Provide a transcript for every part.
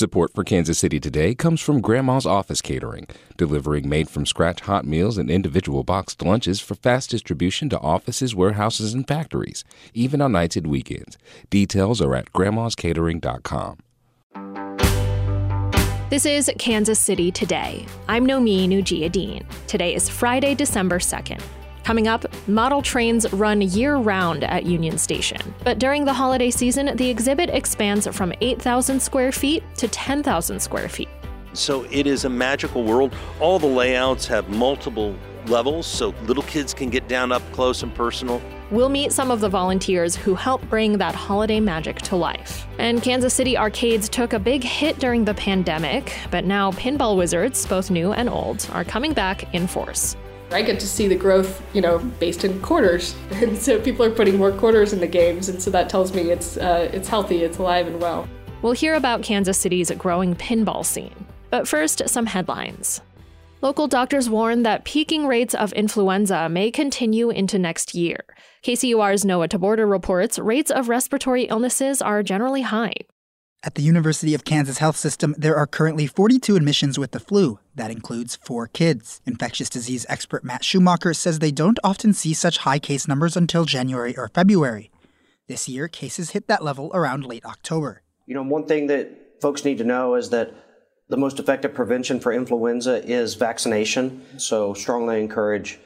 Support for Kansas City Today comes from Grandma's Office Catering, delivering made from scratch hot meals and individual boxed lunches for fast distribution to offices, warehouses, and factories, even on nights and weekends. Details are at grandmascatering.com. This is Kansas City Today. I'm Nomin Ujiyediin. Today is Friday, December 2nd. Coming up, model trains run year round at Union Station. But during the holiday season, the exhibit expands from 8,000 square feet to 10,000 square feet. So it is a magical world. All the layouts have multiple levels so little kids can get down up close and personal. We'll meet some of the volunteers who help bring that holiday magic to life. And Kansas City arcades took a big hit during the pandemic, but now pinball wizards, both new and old, are coming back in force. I get to see the growth, you know, based in quarters, and so people are putting more quarters in the games, and so that tells me it's uh, it's healthy, it's alive and well. We'll hear about Kansas City's growing pinball scene, but first, some headlines. Local doctors warn that peaking rates of influenza may continue into next year. KCUR's Noah Taborda reports rates of respiratory illnesses are generally high. At the University of Kansas Health System, there are currently 42 admissions with the flu. That includes four kids. Infectious disease expert Matt Schumacher says they don't often see such high case numbers until January or February. This year, cases hit that level around late October. You know, one thing that folks need to know is that the most effective prevention for influenza is vaccination. So, strongly encourage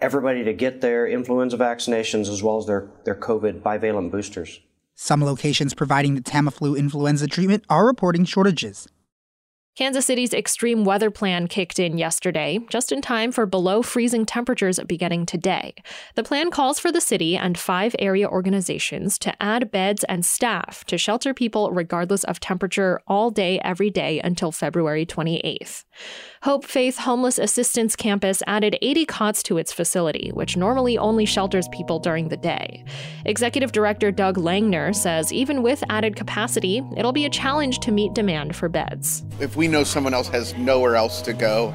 everybody to get their influenza vaccinations as well as their, their COVID bivalent boosters. Some locations providing the Tamiflu influenza treatment are reporting shortages. Kansas City's extreme weather plan kicked in yesterday, just in time for below freezing temperatures beginning today. The plan calls for the city and five area organizations to add beds and staff to shelter people regardless of temperature all day, every day until February 28th. Hope Faith Homeless Assistance Campus added 80 cots to its facility, which normally only shelters people during the day. Executive Director Doug Langner says even with added capacity, it'll be a challenge to meet demand for beds. If we know someone else has nowhere else to go,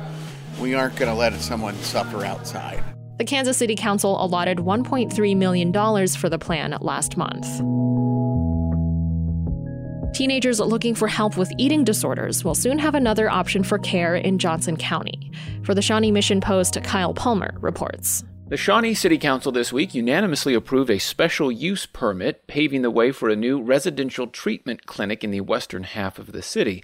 we aren't going to let someone suffer outside. The Kansas City Council allotted $1.3 million for the plan last month. Teenagers looking for help with eating disorders will soon have another option for care in Johnson County. For the Shawnee Mission Post, Kyle Palmer reports. The Shawnee City Council this week unanimously approved a special use permit paving the way for a new residential treatment clinic in the western half of the city.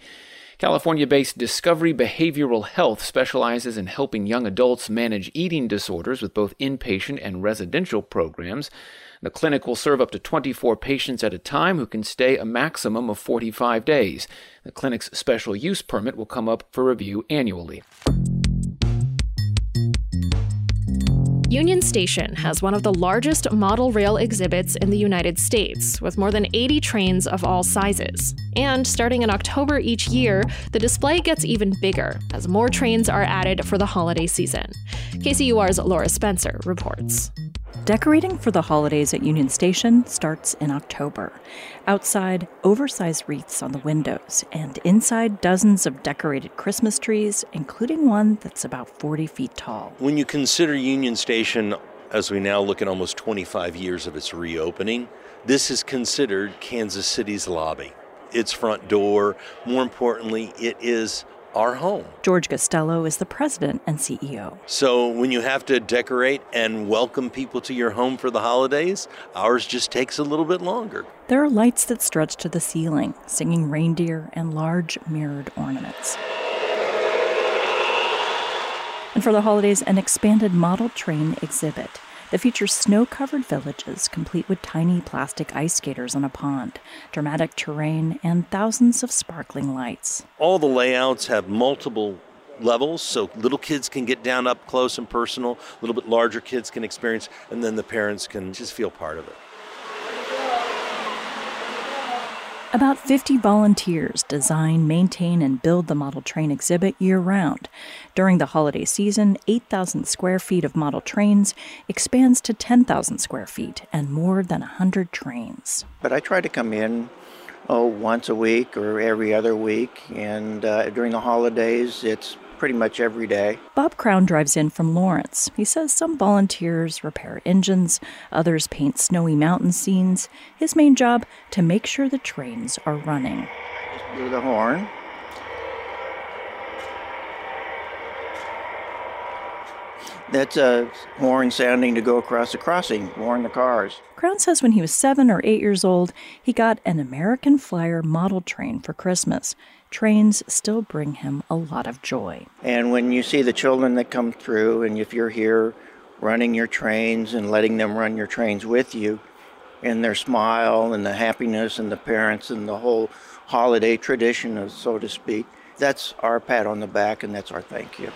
California based Discovery Behavioral Health specializes in helping young adults manage eating disorders with both inpatient and residential programs. The clinic will serve up to 24 patients at a time who can stay a maximum of 45 days. The clinic's special use permit will come up for review annually. Union Station has one of the largest model rail exhibits in the United States, with more than 80 trains of all sizes. And starting in October each year, the display gets even bigger as more trains are added for the holiday season. KCUR's Laura Spencer reports. Decorating for the holidays at Union Station starts in October. Outside, oversized wreaths on the windows, and inside, dozens of decorated Christmas trees, including one that's about 40 feet tall. When you consider Union Station, as we now look at almost 25 years of its reopening, this is considered Kansas City's lobby. Its front door, more importantly, it is our home. George Guastello is the president and CEO. So when you have to decorate and welcome people to your home for the holidays, ours just takes a little bit longer. There are lights that stretch to the ceiling, singing reindeer and large mirrored ornaments. And for the holidays, an expanded model train exhibit that features snow covered villages complete with tiny plastic ice skaters on a pond, dramatic terrain, and thousands of sparkling lights. All the layouts have multiple levels so little kids can get down up close and personal, a little bit larger kids can experience, and then the parents can just feel part of it. About 50 volunteers design, maintain, and build the model train exhibit year round. During the holiday season, 8,000 square feet of model trains expands to 10,000 square feet and more than 100 trains. But I try to come in oh once a week or every other week and uh, during the holidays it's pretty much every day. Bob Crown drives in from Lawrence. He says some volunteers repair engines, others paint snowy mountain scenes. His main job to make sure the trains are running. Just blew the horn. That's a horn sounding to go across the crossing, warn the cars. Crown says when he was seven or eight years old, he got an American Flyer model train for Christmas. Trains still bring him a lot of joy. And when you see the children that come through, and if you're here running your trains and letting them run your trains with you, and their smile and the happiness and the parents and the whole holiday tradition, so to speak, that's our pat on the back and that's our thank you.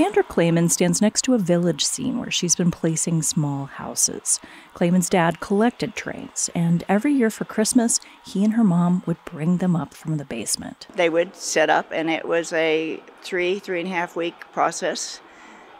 Sandra Clayman stands next to a village scene where she's been placing small houses. Clayman's dad collected trains, and every year for Christmas, he and her mom would bring them up from the basement. They would set up, and it was a three, three and a half week process.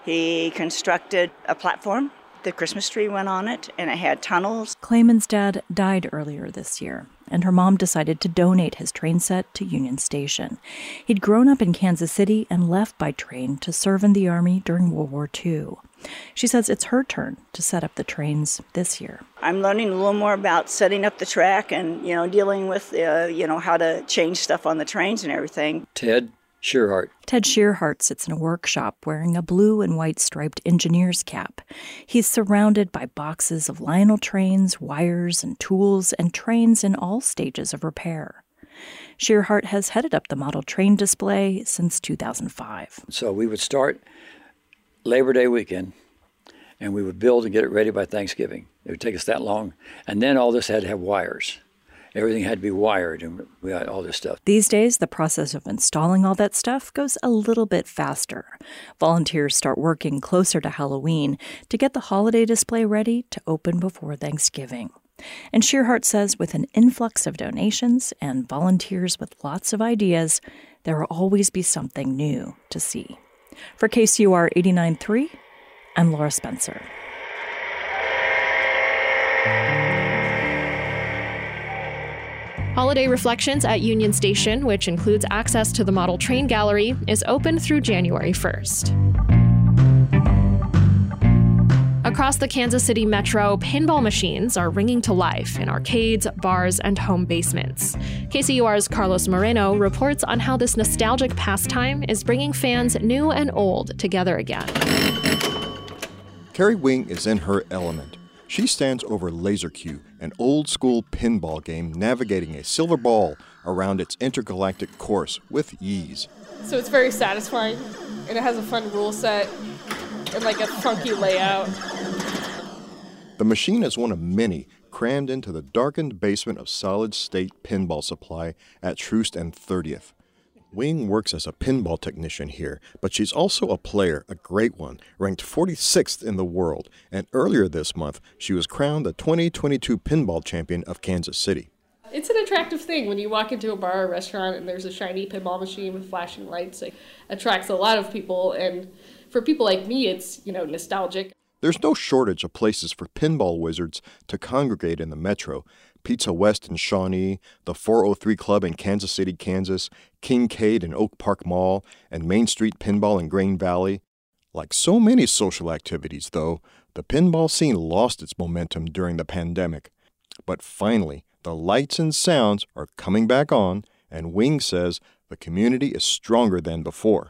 He constructed a platform. The Christmas tree went on it, and it had tunnels. Clayman's dad died earlier this year, and her mom decided to donate his train set to Union Station. He'd grown up in Kansas City and left by train to serve in the Army during World War II. She says it's her turn to set up the trains this year. I'm learning a little more about setting up the track and, you know, dealing with, uh, you know, how to change stuff on the trains and everything. Ted Shearhart. Ted Shearhart sits in a workshop wearing a blue and white striped engineer's cap. He's surrounded by boxes of Lionel trains, wires, and tools, and trains in all stages of repair. Shearhart has headed up the model train display since 2005. So we would start Labor Day weekend, and we would build and get it ready by Thanksgiving. It would take us that long. And then all this had to have wires everything had to be wired and we had all this stuff. These days, the process of installing all that stuff goes a little bit faster. Volunteers start working closer to Halloween to get the holiday display ready to open before Thanksgiving. And Shearhart says with an influx of donations and volunteers with lots of ideas, there will always be something new to see. For KCUR 89.3, I'm Laura Spencer. Holiday Reflections at Union Station, which includes access to the model train gallery, is open through January 1st. Across the Kansas City metro, pinball machines are ringing to life in arcades, bars, and home basements. KCUR's Carlos Moreno reports on how this nostalgic pastime is bringing fans new and old together again. Carrie Wing is in her element. She stands over Laser Cue, an old school pinball game navigating a silver ball around its intergalactic course with ease. So it's very satisfying, and it has a fun rule set and like a funky layout. The machine is one of many crammed into the darkened basement of Solid State Pinball Supply at Troost and 30th. Wing works as a pinball technician here, but she's also a player, a great one, ranked 46th in the world, and earlier this month, she was crowned the 2022 Pinball Champion of Kansas City. It's an attractive thing when you walk into a bar or restaurant and there's a shiny pinball machine with flashing lights. It attracts a lot of people, and for people like me, it's, you know, nostalgic. There's no shortage of places for pinball wizards to congregate in the metro, Pizza West in Shawnee, the 403 Club in Kansas City, Kansas, Kincaid and Oak Park Mall, and Main Street Pinball in Grain Valley. Like so many social activities, though, the pinball scene lost its momentum during the pandemic. But finally, the lights and sounds are coming back on, and Wing says the community is stronger than before.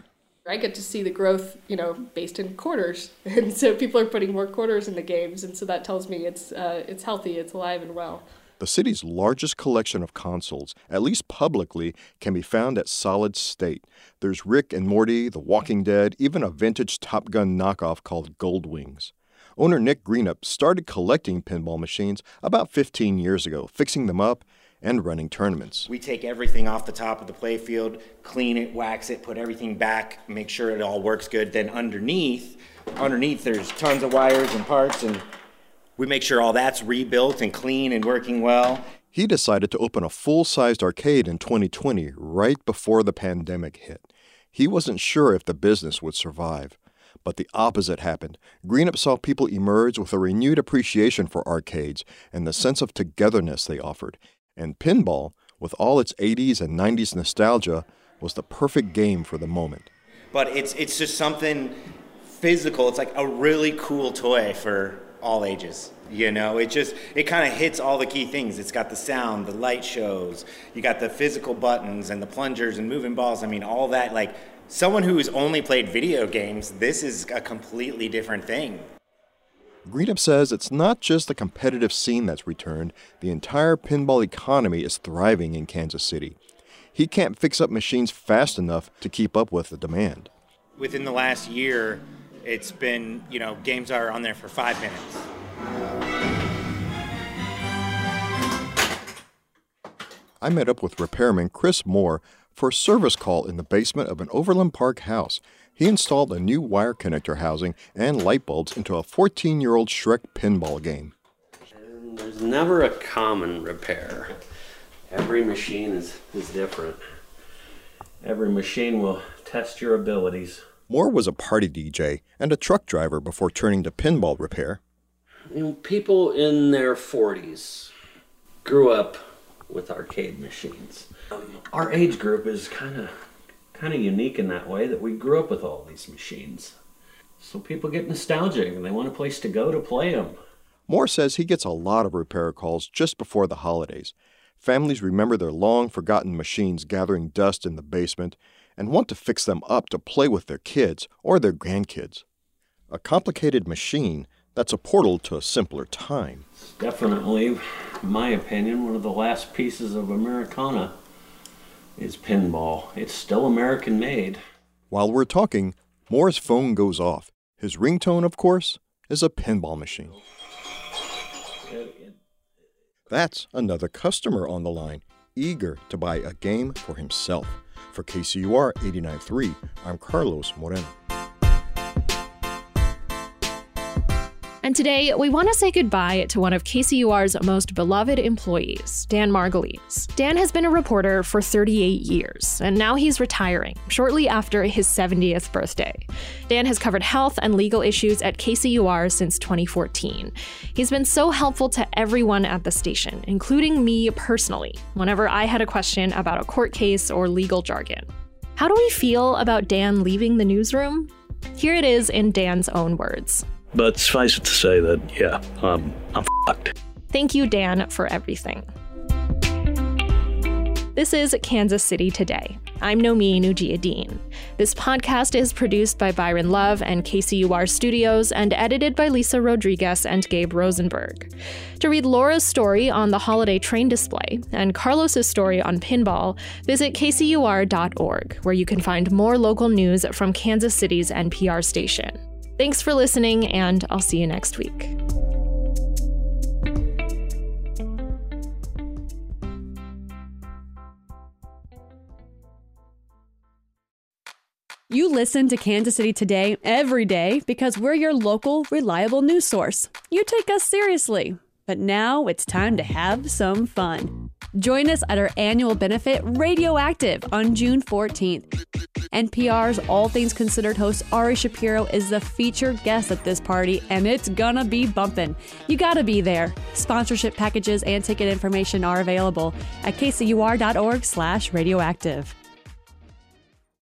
I get to see the growth, you know, based in quarters, and so people are putting more quarters in the games, and so that tells me it's uh, it's healthy, it's alive and well. The city's largest collection of consoles, at least publicly, can be found at Solid State. There's Rick and Morty, The Walking Dead, even a vintage Top Gun knockoff called Goldwings. Owner Nick Greenup started collecting pinball machines about 15 years ago, fixing them up and running tournaments. We take everything off the top of the playfield, clean it, wax it, put everything back, make sure it all works good. Then underneath, underneath there's tons of wires and parts and we make sure all that's rebuilt and clean and working well. He decided to open a full sized arcade in 2020, right before the pandemic hit. He wasn't sure if the business would survive. But the opposite happened. Greenup saw people emerge with a renewed appreciation for arcades and the sense of togetherness they offered. And pinball, with all its 80s and 90s nostalgia, was the perfect game for the moment. But it's it's just something physical. It's like a really cool toy for all ages. You know, it just it kind of hits all the key things. It's got the sound, the light shows, you got the physical buttons and the plungers and moving balls. I mean, all that like someone who's only played video games, this is a completely different thing. Greenup says it's not just the competitive scene that's returned, the entire pinball economy is thriving in Kansas City. He can't fix up machines fast enough to keep up with the demand. Within the last year, it's been, you know, games are on there for five minutes. I met up with repairman Chris Moore for a service call in the basement of an Overland Park house. He installed a new wire connector housing and light bulbs into a 14 year old Shrek pinball game. And there's never a common repair. Every machine is, is different. Every machine will test your abilities. Moore was a party DJ and a truck driver before turning to pinball repair. You know, people in their 40s grew up with arcade machines. Um, our age group is kind of kind of unique in that way that we grew up with all these machines. So people get nostalgic and they want a place to go to play them. Moore says he gets a lot of repair calls just before the holidays. Families remember their long forgotten machines gathering dust in the basement and want to fix them up to play with their kids or their grandkids. A complicated machine that's a portal to a simpler time. It's definitely, in my opinion, one of the last pieces of Americana is pinball. It's still American made. While we're talking, Moore's phone goes off. His ringtone, of course, is a pinball machine. That's another customer on the line, eager to buy a game for himself. For KCUR 89.3, I'm Carlos Moreno. And today, we want to say goodbye to one of KCUR's most beloved employees, Dan Margolies. Dan has been a reporter for 38 years, and now he's retiring, shortly after his 70th birthday. Dan has covered health and legal issues at KCUR since 2014. He's been so helpful to everyone at the station, including me personally, whenever I had a question about a court case or legal jargon. How do we feel about Dan leaving the newsroom? Here it is in Dan's own words. But suffice it to say that, yeah, um, I'm fucked. Thank you, Dan, for everything. This is Kansas City Today. I'm Nomi dean This podcast is produced by Byron Love and KCUR Studios and edited by Lisa Rodriguez and Gabe Rosenberg. To read Laura's story on the holiday train display and Carlos's story on pinball, visit kcur.org, where you can find more local news from Kansas City's NPR station. Thanks for listening, and I'll see you next week. You listen to Kansas City Today every day because we're your local, reliable news source. You take us seriously. But now it's time to have some fun. Join us at our annual benefit Radioactive on June 14th. NPR's All Things Considered host Ari Shapiro is the featured guest at this party, and it's gonna be bumpin'. You gotta be there. Sponsorship packages and ticket information are available at kcur.org slash radioactive.